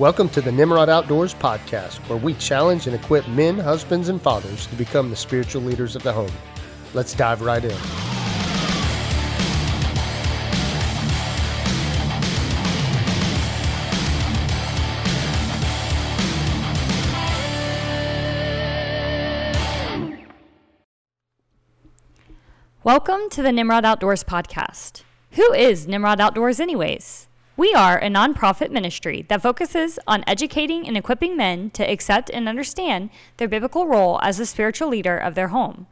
Welcome to the Nimrod Outdoors podcast, where we challenge and equip men, husbands, and fathers to become the spiritual leaders of the home. Let's dive right in. Welcome to the Nimrod Outdoors podcast. Who is Nimrod Outdoors, anyways? We are a nonprofit ministry that focuses on educating and equipping men to accept and understand their biblical role as the spiritual leader of their home.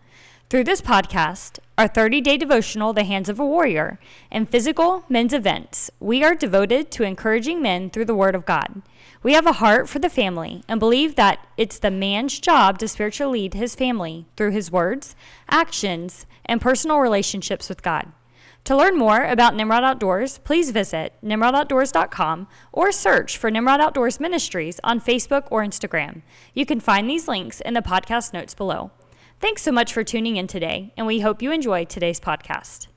Through this podcast, our 30 day devotional, The Hands of a Warrior, and physical men's events, we are devoted to encouraging men through the Word of God. We have a heart for the family and believe that it's the man's job to spiritually lead his family through his words, actions, and personal relationships with God. To learn more about Nimrod Outdoors, please visit nimrodoutdoors.com or search for Nimrod Outdoors Ministries on Facebook or Instagram. You can find these links in the podcast notes below. Thanks so much for tuning in today, and we hope you enjoy today's podcast.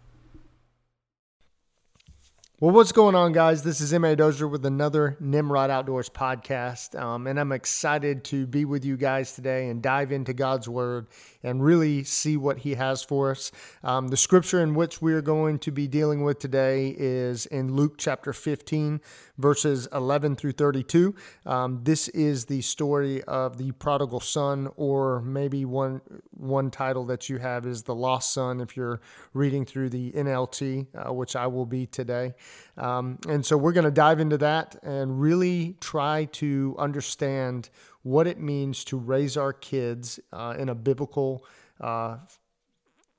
Well, what's going on, guys? This is M.A. Dozier with another Nimrod Outdoors podcast. Um, and I'm excited to be with you guys today and dive into God's Word and really see what He has for us. Um, the scripture in which we are going to be dealing with today is in Luke chapter 15, verses 11 through 32. Um, this is the story of the prodigal son, or maybe one one title that you have is the lost son if you're reading through the NLT, uh, which I will be today. Um, and so we're going to dive into that and really try to understand what it means to raise our kids uh, in a biblical uh,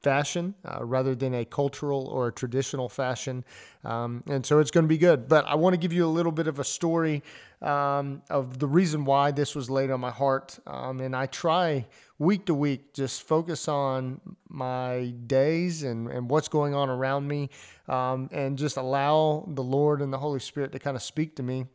fashion uh, rather than a cultural or a traditional fashion. Um, and so it's going to be good. But I want to give you a little bit of a story um, of the reason why this was laid on my heart. Um, and I try week to week just focus on my days and, and what's going on around me um, and just allow the Lord and the Holy Spirit to kind of speak to me.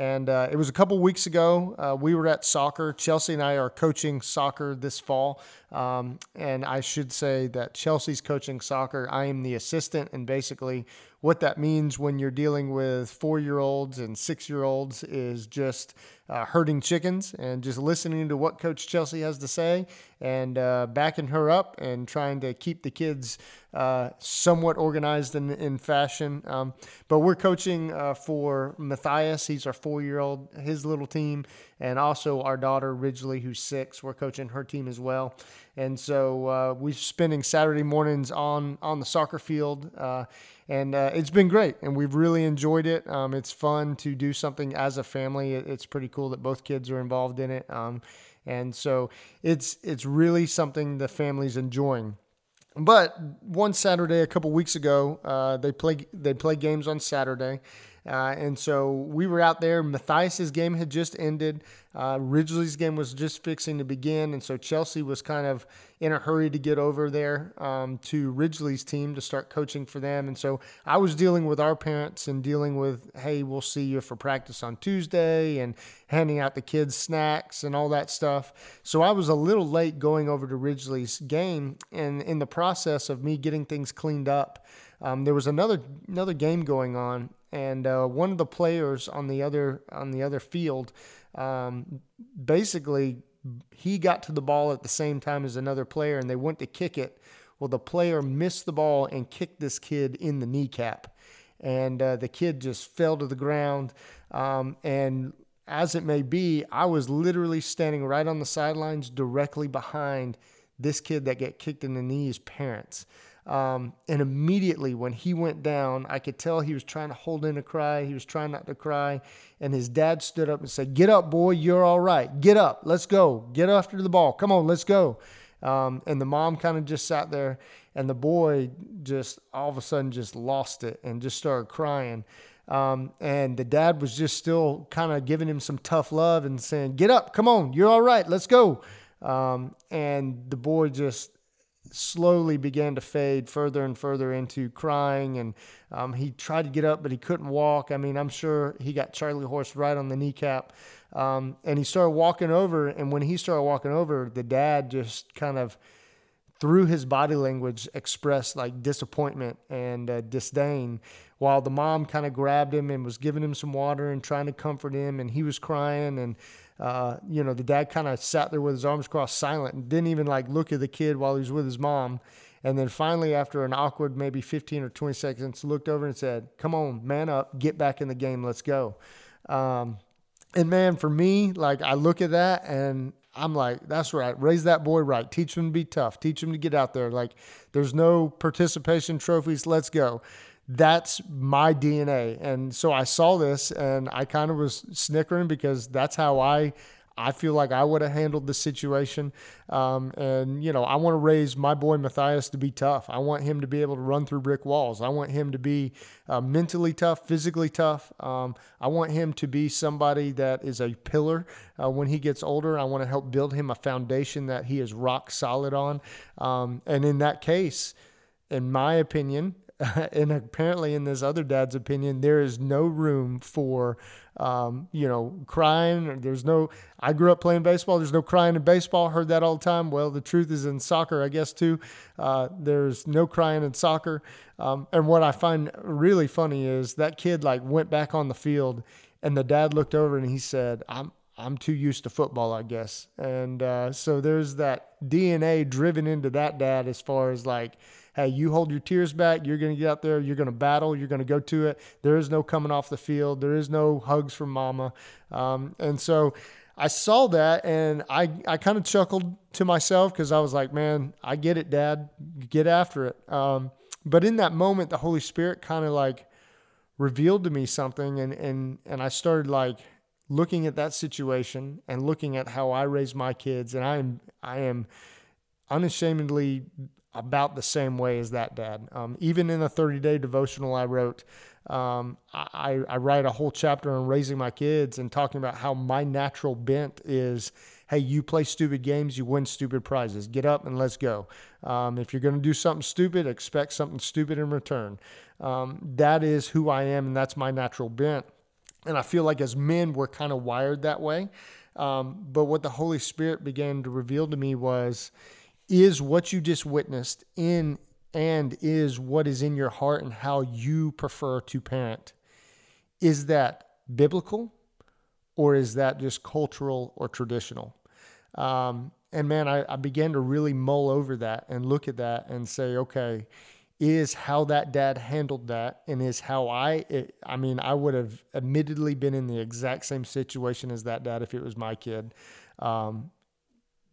And uh, it was a couple weeks ago. Uh, we were at soccer. Chelsea and I are coaching soccer this fall. Um, and I should say that Chelsea's coaching soccer. I am the assistant. And basically, what that means when you're dealing with four year olds and six year olds is just uh, herding chickens and just listening to what Coach Chelsea has to say and uh, backing her up and trying to keep the kids uh, somewhat organized in, in fashion. Um, but we're coaching uh, for Matthias. He's our four year old, his little team, and also our daughter, Ridgely, who's six. We're coaching her team as well. And so uh, we're spending Saturday mornings on, on the soccer field uh, and uh, it's been great and we've really enjoyed it um, it's fun to do something as a family it's pretty cool that both kids are involved in it um, and so it's it's really something the family's enjoying but one saturday a couple weeks ago uh, they play they play games on saturday uh, and so we were out there. Matthias's game had just ended. Uh, Ridgely's game was just fixing to begin. And so Chelsea was kind of in a hurry to get over there um, to Ridgely's team to start coaching for them. And so I was dealing with our parents and dealing with, hey, we'll see you for practice on Tuesday and handing out the kids snacks and all that stuff. So I was a little late going over to Ridgely's game. And in the process of me getting things cleaned up, um, there was another another game going on, and uh, one of the players on the other on the other field, um, basically, he got to the ball at the same time as another player, and they went to kick it. Well, the player missed the ball and kicked this kid in the kneecap, and uh, the kid just fell to the ground. Um, and as it may be, I was literally standing right on the sidelines, directly behind this kid that got kicked in the knee's parents. Um, and immediately when he went down, I could tell he was trying to hold in a cry. He was trying not to cry. And his dad stood up and said, Get up, boy. You're all right. Get up. Let's go. Get after the ball. Come on, let's go. Um, and the mom kind of just sat there. And the boy just all of a sudden just lost it and just started crying. Um, and the dad was just still kind of giving him some tough love and saying, Get up. Come on. You're all right. Let's go. Um, and the boy just slowly began to fade further and further into crying. And um, he tried to get up, but he couldn't walk. I mean, I'm sure he got Charlie Horse right on the kneecap. Um, and he started walking over. And when he started walking over, the dad just kind of through his body language expressed like disappointment and uh, disdain while the mom kind of grabbed him and was giving him some water and trying to comfort him and he was crying and uh, you know the dad kind of sat there with his arms crossed silent and didn't even like look at the kid while he was with his mom and then finally after an awkward maybe 15 or 20 seconds looked over and said come on man up get back in the game let's go um, and man for me like i look at that and I'm like, that's right. Raise that boy right. Teach him to be tough. Teach him to get out there. Like, there's no participation trophies. Let's go. That's my DNA. And so I saw this and I kind of was snickering because that's how I I feel like I would have handled the situation. Um, and, you know, I want to raise my boy Matthias to be tough. I want him to be able to run through brick walls. I want him to be uh, mentally tough, physically tough. Um, I want him to be somebody that is a pillar uh, when he gets older. I want to help build him a foundation that he is rock solid on. Um, and in that case, in my opinion, and apparently in this other dad's opinion, there is no room for, um, you know, crying. There's no. I grew up playing baseball. There's no crying in baseball. Heard that all the time. Well, the truth is in soccer, I guess too. Uh, there's no crying in soccer. Um, and what I find really funny is that kid like went back on the field, and the dad looked over and he said, "I'm." I'm too used to football, I guess. And uh, so there's that DNA driven into that dad as far as like, hey, you hold your tears back. You're going to get out there. You're going to battle. You're going to go to it. There is no coming off the field. There is no hugs from mama. Um, and so I saw that and I, I kind of chuckled to myself because I was like, man, I get it, dad. Get after it. Um, but in that moment, the Holy Spirit kind of like revealed to me something and, and, and I started like looking at that situation and looking at how I raise my kids. And I am, I am unashamedly about the same way as that dad. Um, even in a 30 day devotional I wrote, um, I, I write a whole chapter on raising my kids and talking about how my natural bent is hey, you play stupid games, you win stupid prizes. Get up and let's go. Um, if you're going to do something stupid, expect something stupid in return. Um, that is who I am, and that's my natural bent. And I feel like as men, we're kind of wired that way. Um, but what the Holy Spirit began to reveal to me was, is what you just witnessed in and is what is in your heart and how you prefer to parent. Is that biblical or is that just cultural or traditional? Um, and man, I, I began to really mull over that and look at that and say, okay, is how that dad handled that and is how I, it, I mean, I would have admittedly been in the exact same situation as that dad if it was my kid. Um,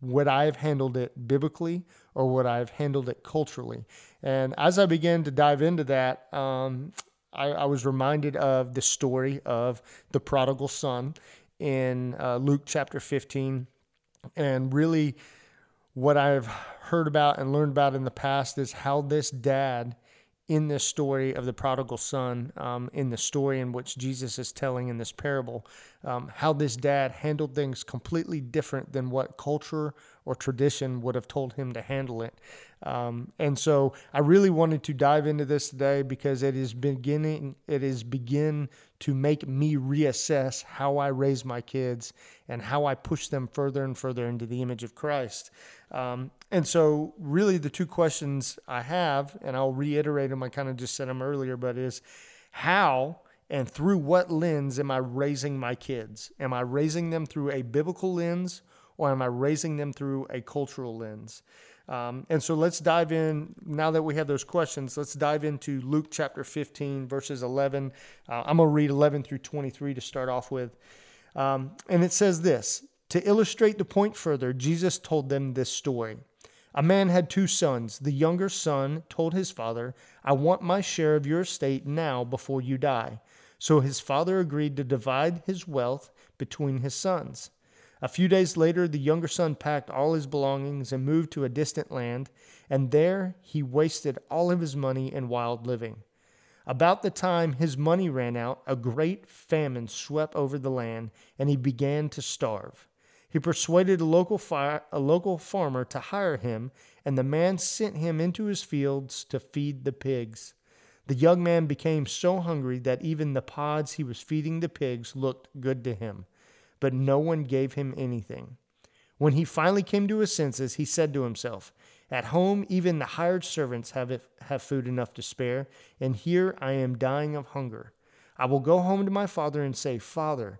would I have handled it biblically or would I have handled it culturally? And as I began to dive into that, um, I, I, was reminded of the story of the prodigal son in uh, Luke chapter 15. And really, what I've heard about and learned about in the past is how this dad in this story of the prodigal son, um, in the story in which Jesus is telling in this parable, um, how this dad handled things completely different than what culture or tradition would have told him to handle it. Um, and so I really wanted to dive into this today because it is beginning, it is begin to make me reassess how I raise my kids and how I push them further and further into the image of Christ. Um, and so, really, the two questions I have, and I'll reiterate them, I kind of just said them earlier, but is how and through what lens am I raising my kids? Am I raising them through a biblical lens or am I raising them through a cultural lens? Um, and so let's dive in. Now that we have those questions, let's dive into Luke chapter 15, verses 11. Uh, I'm going to read 11 through 23 to start off with. Um, and it says this To illustrate the point further, Jesus told them this story. A man had two sons. The younger son told his father, I want my share of your estate now before you die. So his father agreed to divide his wealth between his sons. A few days later, the younger son packed all his belongings and moved to a distant land, and there he wasted all of his money in wild living. About the time his money ran out, a great famine swept over the land, and he began to starve. He persuaded a local, a local farmer to hire him, and the man sent him into his fields to feed the pigs. The young man became so hungry that even the pods he was feeding the pigs looked good to him but no one gave him anything. When he finally came to his senses, he said to himself, At home, even the hired servants have, have food enough to spare, and here I am dying of hunger. I will go home to my father and say, Father,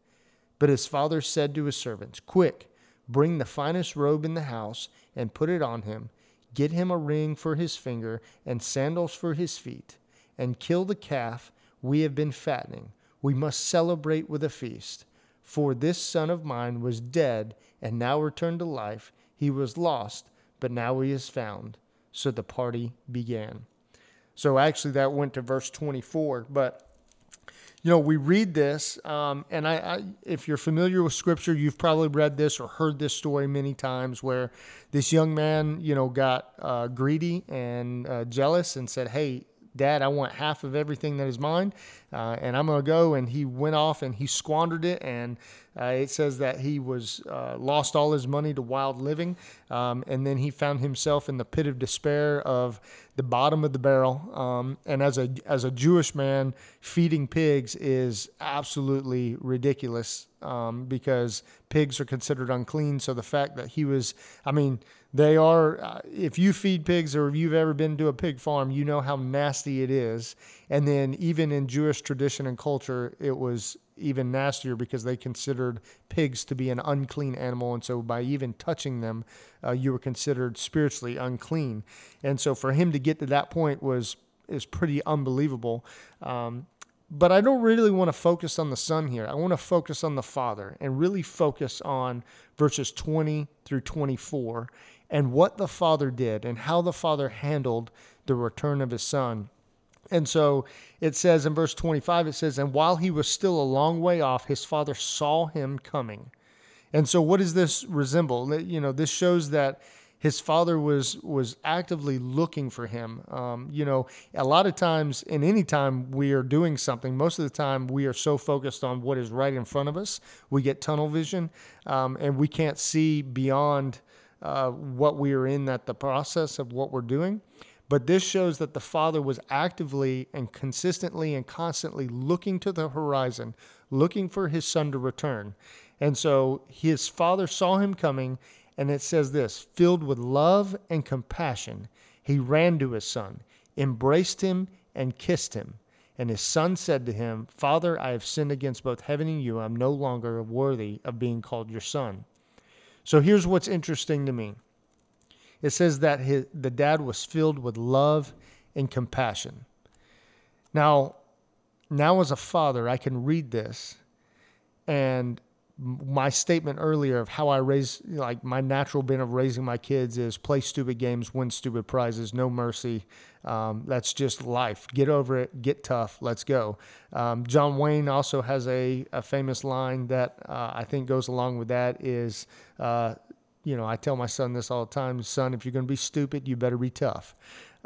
But his father said to his servants, Quick, bring the finest robe in the house and put it on him. Get him a ring for his finger and sandals for his feet, and kill the calf we have been fattening. We must celebrate with a feast. For this son of mine was dead and now returned to life. He was lost, but now he is found. So the party began. So actually, that went to verse 24. But, you know, we read this, um, and I, I, if you're familiar with Scripture, you've probably read this or heard this story many times where this young man, you know, got uh, greedy and uh, jealous and said, Hey, Dad, I want half of everything that is mine, uh, and I'm going to go. And he went off and he squandered it. And uh, it says that he was uh, lost all his money to wild living, um, and then he found himself in the pit of despair of the bottom of the barrel. Um, and as a as a Jewish man, feeding pigs is absolutely ridiculous um, because pigs are considered unclean. So the fact that he was, I mean they are, uh, if you feed pigs or if you've ever been to a pig farm, you know how nasty it is. And then, even in Jewish tradition and culture, it was even nastier because they considered pigs to be an unclean animal. And so, by even touching them, uh, you were considered spiritually unclean. And so, for him to get to that point was is pretty unbelievable. Um, but I don't really want to focus on the son here. I want to focus on the father and really focus on verses 20 through 24 and what the father did and how the father handled the return of his son. And so it says in verse 25, it says, And while he was still a long way off, his father saw him coming. And so what does this resemble? You know, this shows that his father was was actively looking for him. Um, you know, a lot of times, in any time we are doing something, most of the time we are so focused on what is right in front of us, we get tunnel vision, um, and we can't see beyond uh, what we are in that the process of what we're doing. But this shows that the father was actively and consistently and constantly looking to the horizon, looking for his son to return. And so his father saw him coming, and it says this filled with love and compassion, he ran to his son, embraced him, and kissed him. And his son said to him, Father, I have sinned against both heaven and you. I'm no longer worthy of being called your son. So here's what's interesting to me it says that his, the dad was filled with love and compassion. Now, now as a father, I can read this and my statement earlier of how I raise, like my natural bent of raising my kids is play stupid games, win stupid prizes, no mercy. Um, that's just life. Get over it, get tough, let's go. Um, John Wayne also has a, a famous line that uh, I think goes along with that is, uh, you know, I tell my son this all the time son, if you're going to be stupid, you better be tough.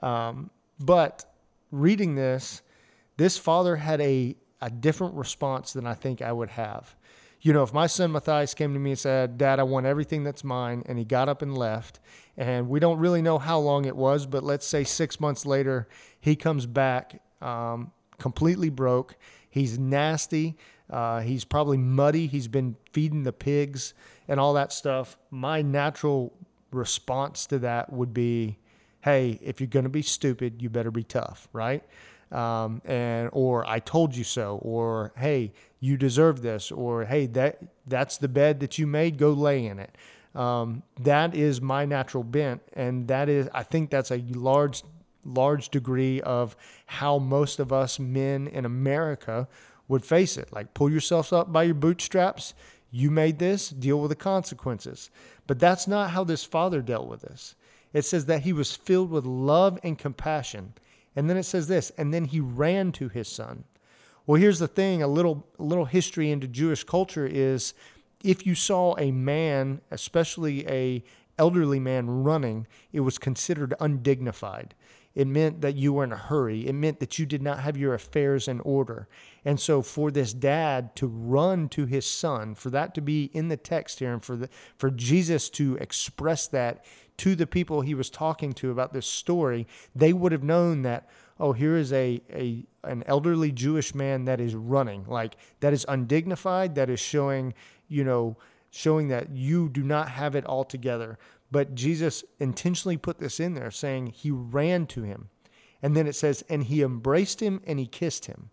Um, but reading this, this father had a, a different response than I think I would have you know, if my son Matthias came to me and said, Dad, I want everything that's mine, and he got up and left, and we don't really know how long it was, but let's say six months later, he comes back um, completely broke. He's nasty. Uh, he's probably muddy. He's been feeding the pigs and all that stuff. My natural response to that would be, hey, if you're going to be stupid, you better be tough, right? Um, and or I told you so, or hey, you deserve this, or hey, that that's the bed that you made, go lay in it. Um, that is my natural bent, and that is I think that's a large large degree of how most of us men in America would face it. Like pull yourself up by your bootstraps. You made this, deal with the consequences. But that's not how this father dealt with this. It says that he was filled with love and compassion. And then it says this, and then he ran to his son. Well, here's the thing a little, little history into Jewish culture is if you saw a man, especially a elderly man running, it was considered undignified. It meant that you were in a hurry. It meant that you did not have your affairs in order. And so, for this dad to run to his son, for that to be in the text here, and for the, for Jesus to express that to the people he was talking to about this story, they would have known that oh, here is a, a an elderly Jewish man that is running, like that is undignified, that is showing, you know, showing that you do not have it all together. But Jesus intentionally put this in there, saying he ran to him. And then it says, and he embraced him and he kissed him.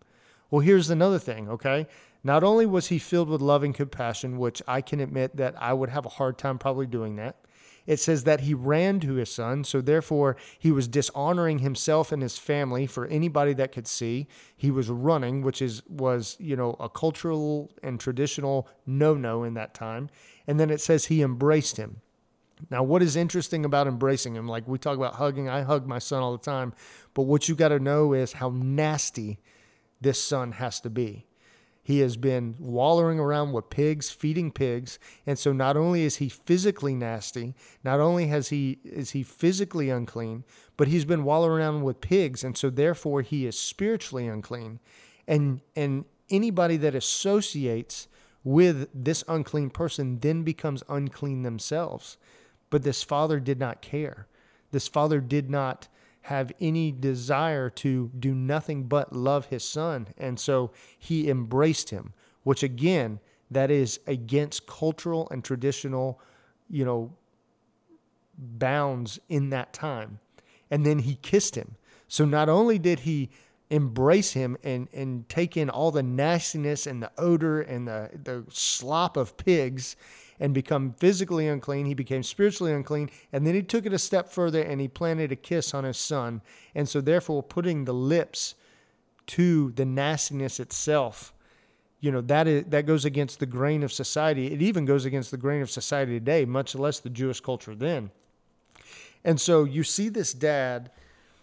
Well, here's another thing, okay? Not only was he filled with love and compassion, which I can admit that I would have a hard time probably doing that. It says that he ran to his son, so therefore he was dishonoring himself and his family for anybody that could see. He was running, which is was, you know, a cultural and traditional no-no in that time. And then it says he embraced him. Now, what is interesting about embracing him? Like we talk about hugging, I hug my son all the time, but what you got to know is how nasty this son has to be. He has been wallowing around with pigs, feeding pigs, and so not only is he physically nasty, not only has he is he physically unclean, but he's been wallowing around with pigs, and so therefore he is spiritually unclean. And and anybody that associates with this unclean person then becomes unclean themselves. But this father did not care. This father did not have any desire to do nothing but love his son. And so he embraced him, which again, that is against cultural and traditional, you know, bounds in that time. And then he kissed him. So not only did he embrace him and, and take in all the nastiness and the odor and the, the slop of pigs and become physically unclean. He became spiritually unclean. And then he took it a step further and he planted a kiss on his son. And so, therefore, putting the lips to the nastiness itself, you know, that, is, that goes against the grain of society. It even goes against the grain of society today, much less the Jewish culture then. And so you see this dad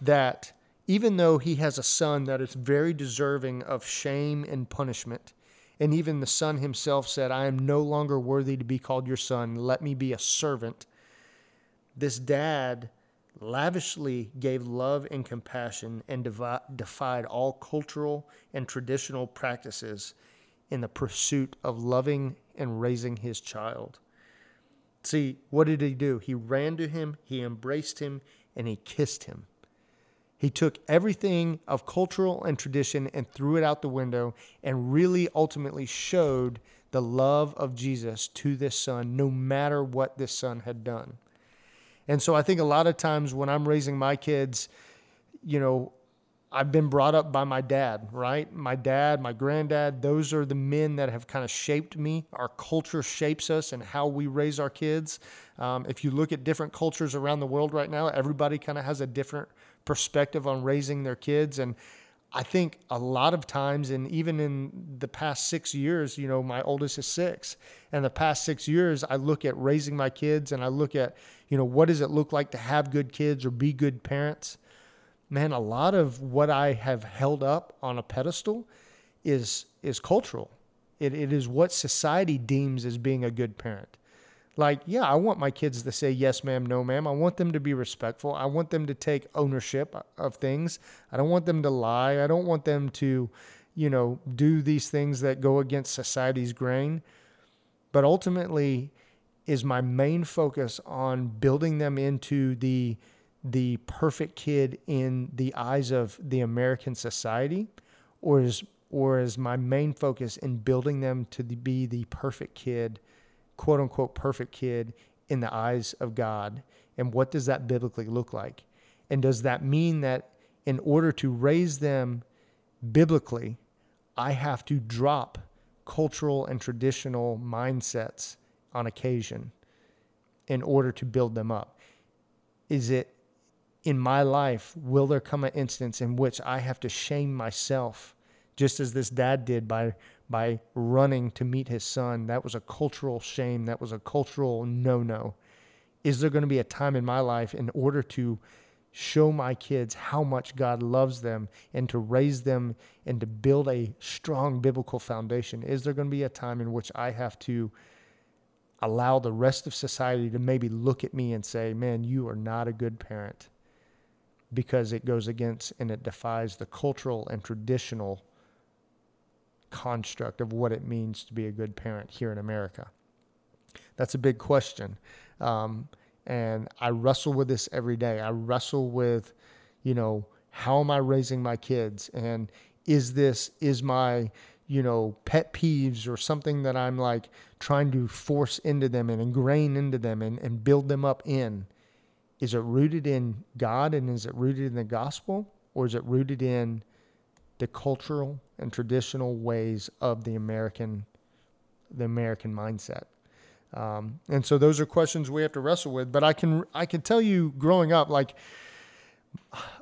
that even though he has a son that is very deserving of shame and punishment, and even the son himself said, I am no longer worthy to be called your son. Let me be a servant. This dad lavishly gave love and compassion and defied all cultural and traditional practices in the pursuit of loving and raising his child. See, what did he do? He ran to him, he embraced him, and he kissed him. He took everything of cultural and tradition and threw it out the window and really ultimately showed the love of Jesus to this son, no matter what this son had done. And so I think a lot of times when I'm raising my kids, you know, I've been brought up by my dad, right? My dad, my granddad, those are the men that have kind of shaped me. Our culture shapes us and how we raise our kids. Um, if you look at different cultures around the world right now, everybody kind of has a different perspective on raising their kids. And I think a lot of times, and even in the past six years, you know, my oldest is six. And the past six years, I look at raising my kids and I look at, you know, what does it look like to have good kids or be good parents? Man, a lot of what I have held up on a pedestal is is cultural. It, it is what society deems as being a good parent. Like, yeah, I want my kids to say yes, ma'am, no, ma'am. I want them to be respectful. I want them to take ownership of things. I don't want them to lie. I don't want them to, you know, do these things that go against society's grain. But ultimately, is my main focus on building them into the the perfect kid in the eyes of the American society, or is or is my main focus in building them to be the perfect kid quote unquote perfect kid in the eyes of God? And what does that biblically look like? And does that mean that in order to raise them biblically, I have to drop cultural and traditional mindsets on occasion in order to build them up? Is it in my life, will there come an instance in which I have to shame myself, just as this dad did by by running to meet his son. That was a cultural shame. That was a cultural no no. Is there going to be a time in my life in order to show my kids how much God loves them and to raise them and to build a strong biblical foundation? Is there going to be a time in which I have to allow the rest of society to maybe look at me and say, man, you are not a good parent because it goes against and it defies the cultural and traditional construct of what it means to be a good parent here in America? That's a big question. Um, and I wrestle with this every day. I wrestle with, you know, how am I raising my kids? And is this, is my, you know, pet peeves or something that I'm like trying to force into them and ingrain into them and, and build them up in? Is it rooted in God and is it rooted in the gospel? Or is it rooted in the cultural and traditional ways of the American the American mindset. Um, and so those are questions we have to wrestle with. But I can I can tell you, growing up, like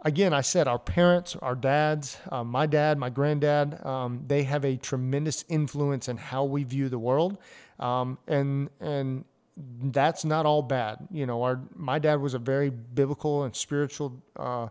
again, I said our parents, our dads, uh, my dad, my granddad, um, they have a tremendous influence in how we view the world, um, and and that's not all bad. You know, our my dad was a very biblical and spiritual. Uh,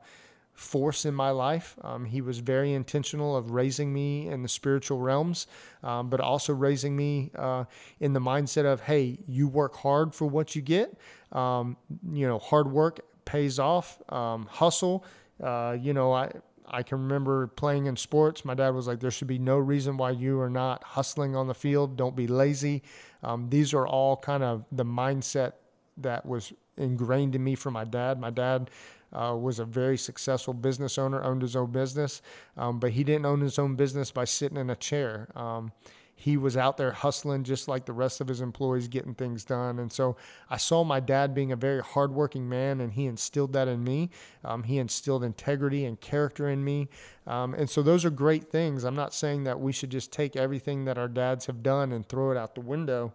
force in my life. Um, he was very intentional of raising me in the spiritual realms, um, but also raising me uh, in the mindset of, hey, you work hard for what you get. Um, you know, hard work pays off. Um, hustle. Uh, you know, I. I can remember playing in sports. My dad was like, There should be no reason why you are not hustling on the field. Don't be lazy. Um, these are all kind of the mindset that was ingrained in me from my dad. My dad uh, was a very successful business owner, owned his own business, um, but he didn't own his own business by sitting in a chair. Um, he was out there hustling just like the rest of his employees, getting things done. And so I saw my dad being a very hardworking man, and he instilled that in me. Um, he instilled integrity and character in me. Um, and so those are great things. I'm not saying that we should just take everything that our dads have done and throw it out the window.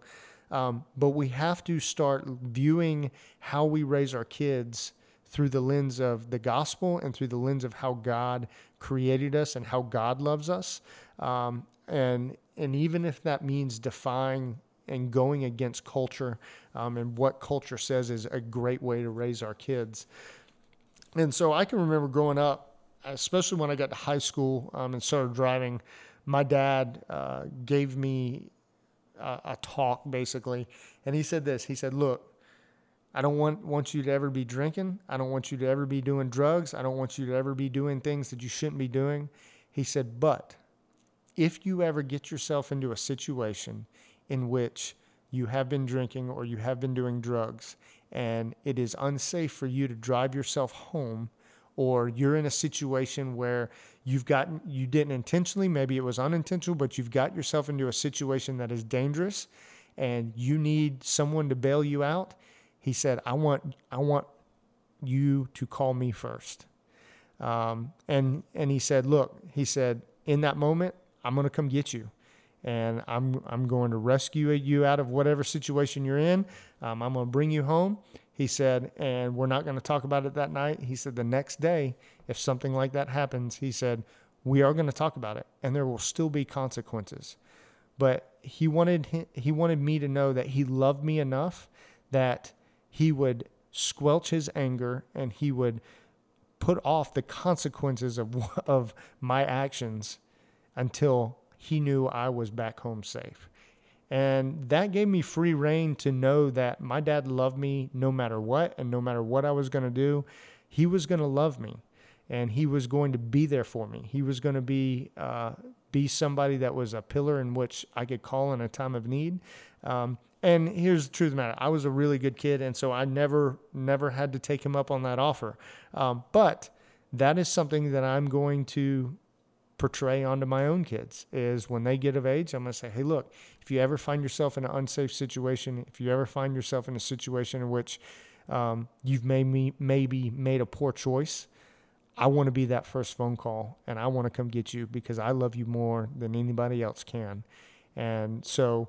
Um, but we have to start viewing how we raise our kids through the lens of the gospel and through the lens of how God created us and how God loves us. Um, and and even if that means defying and going against culture um, and what culture says is a great way to raise our kids. And so I can remember growing up, especially when I got to high school um, and started driving. My dad uh, gave me a, a talk basically, and he said this. He said, "Look." I don't want, want you to ever be drinking. I don't want you to ever be doing drugs. I don't want you to ever be doing things that you shouldn't be doing. He said, but if you ever get yourself into a situation in which you have been drinking or you have been doing drugs and it is unsafe for you to drive yourself home or you're in a situation where you've gotten you didn't intentionally maybe it was unintentional but you've got yourself into a situation that is dangerous and you need someone to bail you out he said, I want, I want you to call me first. Um, and, and he said, look, he said, in that moment, I'm going to come get you and I'm, I'm going to rescue you out of whatever situation you're in. Um, I'm going to bring you home. He said, and we're not going to talk about it that night. He said, the next day, if something like that happens, he said, we are going to talk about it and there will still be consequences. But he wanted, he wanted me to know that he loved me enough that he would squelch his anger and he would put off the consequences of, of my actions until he knew I was back home safe. And that gave me free reign to know that my dad loved me no matter what, and no matter what I was going to do, he was going to love me and he was going to be there for me. He was going to be uh, be somebody that was a pillar in which I could call in a time of need. Um, and here's the truth of the matter: I was a really good kid, and so I never, never had to take him up on that offer. Um, but that is something that I'm going to portray onto my own kids. Is when they get of age, I'm going to say, "Hey, look, if you ever find yourself in an unsafe situation, if you ever find yourself in a situation in which um, you've maybe maybe made a poor choice." I want to be that first phone call and I want to come get you because I love you more than anybody else can. And so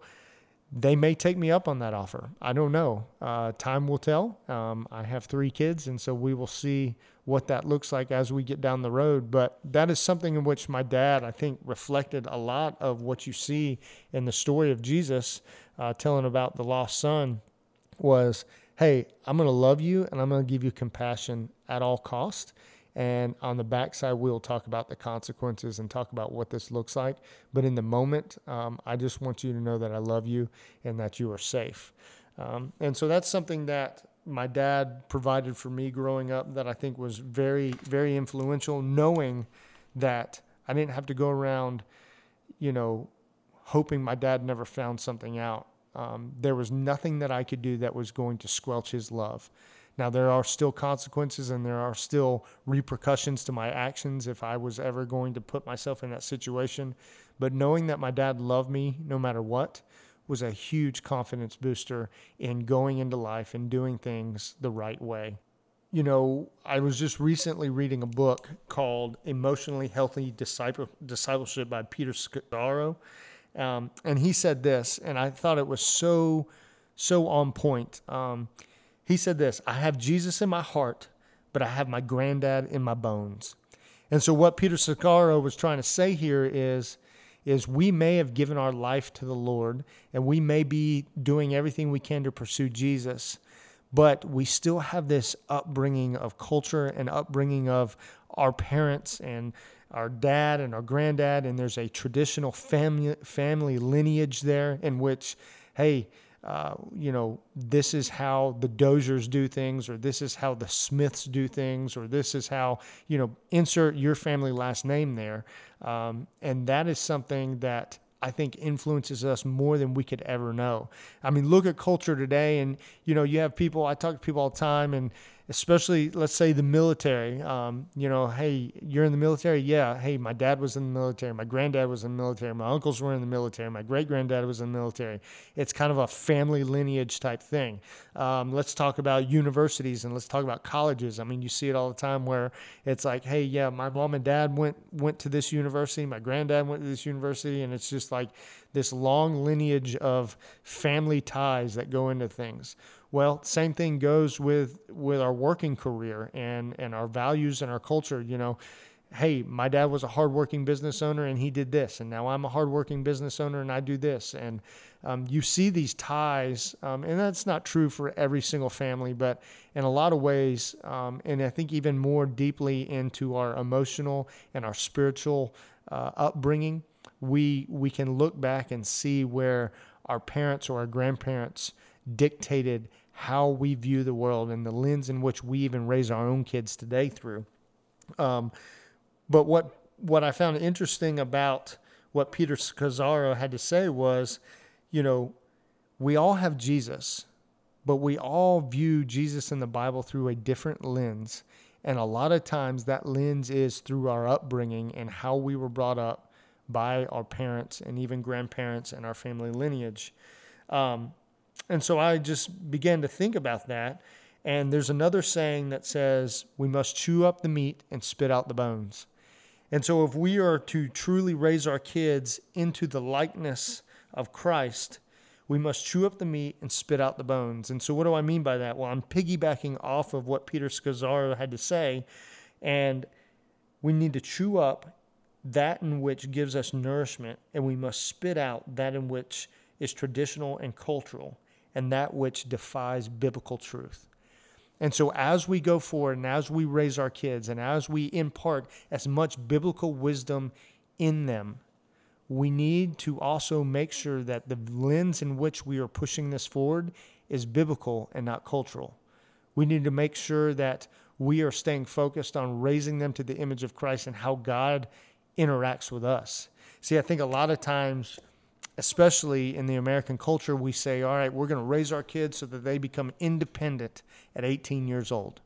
they may take me up on that offer. I don't know. Uh, time will tell. Um, I have three kids, and so we will see what that looks like as we get down the road. But that is something in which my dad, I think, reflected a lot of what you see in the story of Jesus uh, telling about the lost son was, hey, I'm going to love you and I'm going to give you compassion at all cost. And on the backside, we'll talk about the consequences and talk about what this looks like. But in the moment, um, I just want you to know that I love you and that you are safe. Um, and so that's something that my dad provided for me growing up that I think was very, very influential, knowing that I didn't have to go around, you know, hoping my dad never found something out. Um, there was nothing that I could do that was going to squelch his love. Now, there are still consequences and there are still repercussions to my actions if I was ever going to put myself in that situation. But knowing that my dad loved me no matter what was a huge confidence booster in going into life and doing things the right way. You know, I was just recently reading a book called Emotionally Healthy Disciple, Discipleship by Peter Scazzero. Um, and he said this, and I thought it was so, so on point. Um, he said this I have Jesus in my heart, but I have my granddad in my bones. And so, what Peter Scazzero was trying to say here is, is we may have given our life to the Lord and we may be doing everything we can to pursue Jesus, but we still have this upbringing of culture and upbringing of our parents and our dad and our granddad, and there's a traditional family family lineage there in which, hey, uh, you know, this is how the Doziers do things, or this is how the Smiths do things, or this is how, you know, insert your family last name there. Um, and that is something that I think influences us more than we could ever know. I mean, look at culture today, and, you know, you have people, I talk to people all the time, and, especially let's say the military. Um, you know, hey, you're in the military. Yeah. Hey, my dad was in the military. My granddad was in the military. My uncles were in the military. My great granddad was in the military. It's kind of a family lineage type thing. Um, let's talk about universities and let's talk about colleges. I mean, you see it all the time where it's like, hey, yeah, my mom and dad went went to this university. My granddad went to this university, and it's just like this long lineage of family ties that go into things. Well, same thing goes with with our working career and and our values and our culture. You know, hey, my dad was a hardworking business owner and he did this, and now I'm a hardworking business owner and I do this. And um, you see these ties, um, and that's not true for every single family, but in a lot of ways, um, and I think even more deeply into our emotional and our spiritual uh, upbringing, we we can look back and see where our parents or our grandparents dictated how we view the world and the lens in which we even raise our own kids today through. Um, but what what I found interesting about what Peter Scazzero had to say was, you know, we all have Jesus, but we all view Jesus in the Bible through a different lens. And a lot of times that lens is through our upbringing and how we were brought up by our parents and even grandparents and our family lineage. Um, and so I just began to think about that. And there's another saying that says, we must chew up the meat and spit out the bones. And so, if we are to truly raise our kids into the likeness of Christ, we must chew up the meat and spit out the bones. And so, what do I mean by that? Well, I'm piggybacking off of what Peter Scazzero had to say. And we need to chew up that in which gives us nourishment, and we must spit out that in which is traditional and cultural and that which defies biblical truth. And so, as we go forward and as we raise our kids and as we impart as much biblical wisdom in them, we need to also make sure that the lens in which we are pushing this forward is biblical and not cultural. We need to make sure that we are staying focused on raising them to the image of Christ and how God interacts with us. See, I think a lot of times especially in the American culture, we say, all right, we're going to raise our kids so that they become independent at 18 years old.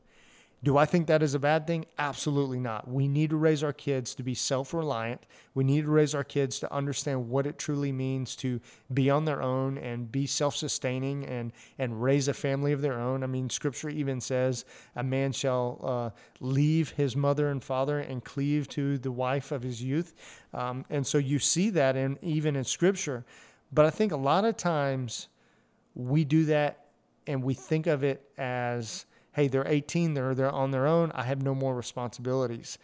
Do I think that is a bad thing? Absolutely not. We need to raise our kids to be self reliant. We need to raise our kids to understand what it truly means to be on their own and be self sustaining and, and raise a family of their own. I mean, scripture even says a man shall uh, leave his mother and father and cleave to the wife of his youth. Um, and so you see that in, even in scripture. But I think a lot of times we do that and we think of it as, hey, they're 18, they're, they're on their own, I have no more responsibilities.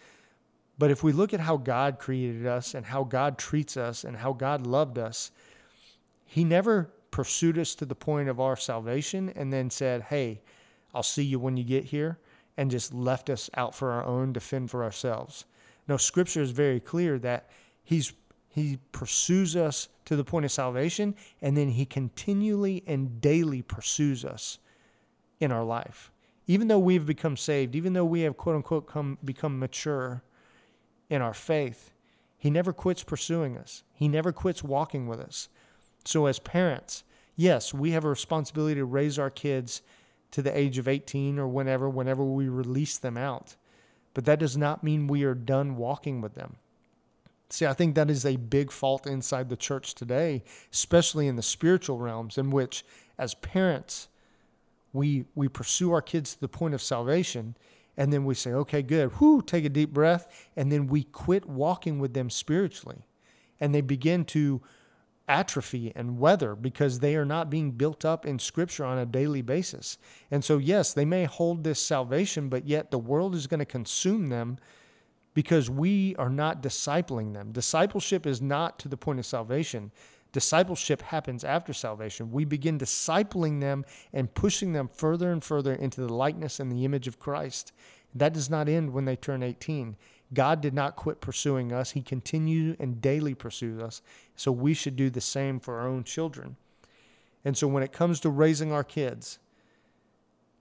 But if we look at how God created us and how God treats us and how God loved us, He never pursued us to the point of our salvation and then said, hey, I'll see you when you get here. and just left us out for our own to fend for ourselves. No, scripture is very clear that he's he pursues us to the point of salvation and then he continually and daily pursues us in our life. Even though we've become saved, even though we have quote unquote come become mature in our faith, he never quits pursuing us. He never quits walking with us. So as parents, yes, we have a responsibility to raise our kids to the age of 18 or whenever, whenever we release them out. But that does not mean we are done walking with them. See, I think that is a big fault inside the church today, especially in the spiritual realms, in which, as parents, we, we pursue our kids to the point of salvation, and then we say, okay, good, whoo, take a deep breath, and then we quit walking with them spiritually. And they begin to atrophy and weather because they are not being built up in scripture on a daily basis. And so, yes, they may hold this salvation, but yet the world is going to consume them because we are not discipling them. Discipleship is not to the point of salvation. Discipleship happens after salvation. We begin discipling them and pushing them further and further into the likeness and the image of Christ. That does not end when they turn 18. God did not quit pursuing us. He continued and daily pursues us. So we should do the same for our own children. And so when it comes to raising our kids,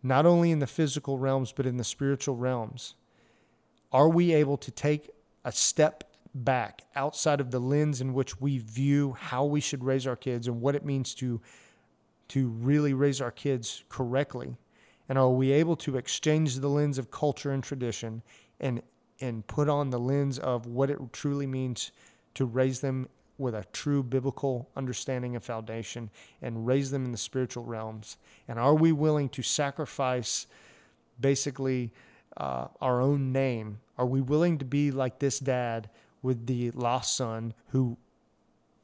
not only in the physical realms, but in the spiritual realms, are we able to take a step back outside of the lens in which we view how we should raise our kids and what it means to, to really raise our kids correctly? And are we able to exchange the lens of culture and tradition and and put on the lens of what it truly means to raise them with a true biblical understanding and foundation and raise them in the spiritual realms? And are we willing to sacrifice basically uh, our own name? Are we willing to be like this dad with the lost son who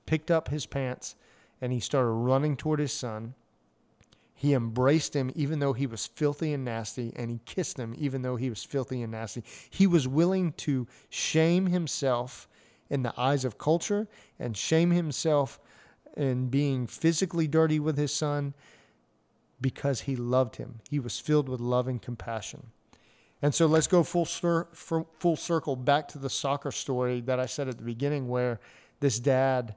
picked up his pants and he started running toward his son? He embraced him even though he was filthy and nasty, and he kissed him even though he was filthy and nasty. He was willing to shame himself in the eyes of culture and shame himself in being physically dirty with his son because he loved him. He was filled with love and compassion. And so let's go full, cir- full circle back to the soccer story that I said at the beginning, where this dad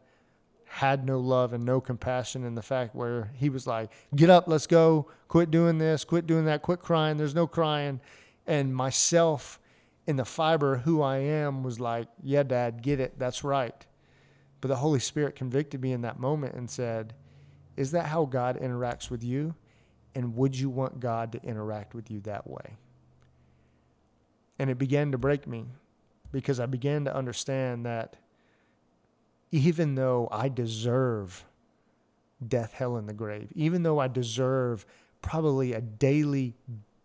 had no love and no compassion in the fact where he was like, get up, let's go, quit doing this, quit doing that, quit crying, there's no crying. And myself in the fiber who I am was like, yeah, dad, get it, that's right. But the Holy Spirit convicted me in that moment and said, is that how God interacts with you? And would you want God to interact with you that way? And it began to break me because I began to understand that even though I deserve death, hell, and the grave, even though I deserve probably a daily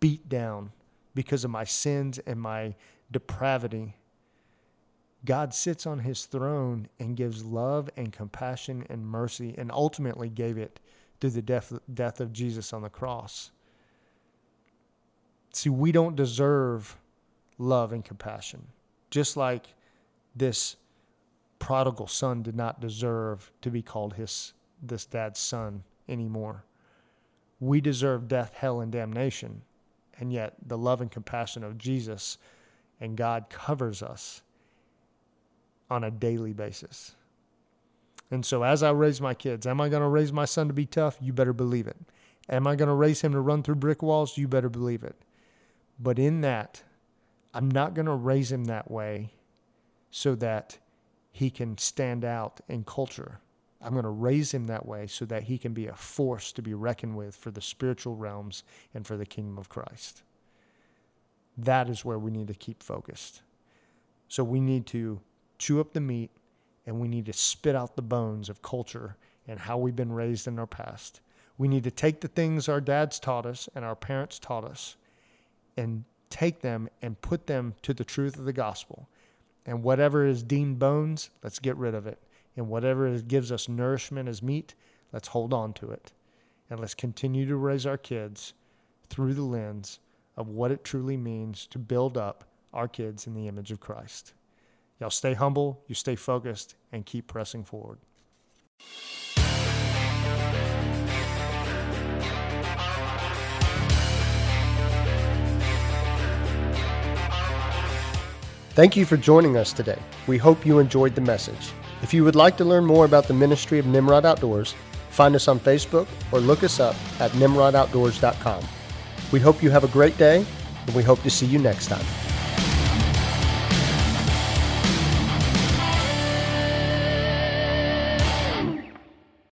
beatdown because of my sins and my depravity, God sits on his throne and gives love and compassion and mercy and ultimately gave it through the death, death of Jesus on the cross. See, we don't deserve love and compassion, just like this prodigal son did not deserve to be called his this dad's son anymore. We deserve death, hell, and damnation. And yet the love and compassion of Jesus and God covers us on a daily basis. And so as I raise my kids, am I going to raise my son to be tough? You better believe it. Am I going to raise him to run through brick walls? You better believe it. But in that, I'm not going to raise him that way so that he can stand out in culture. I'm going to raise him that way so that he can be a force to be reckoned with for the spiritual realms and for the kingdom of Christ. That is where we need to keep focused. So we need to chew up the meat and we need to spit out the bones of culture and how we've been raised in our past. We need to take the things our dads taught us and our parents taught us and take them and put them to the truth of the gospel and whatever is deemed bones, let's get rid of it. And whatever gives us nourishment as meat, let's hold on to it. And let's continue to raise our kids through the lens of what it truly means to build up our kids in the image of Christ. Y'all stay humble, you stay focused, and keep pressing forward. Thank you for joining us today. We hope you enjoyed the message. If you would like to learn more about the ministry of Nimrod Outdoors, find us on Facebook or look us up at nimrodoutdoors.com. We hope you have a great day, and we hope to see you next time.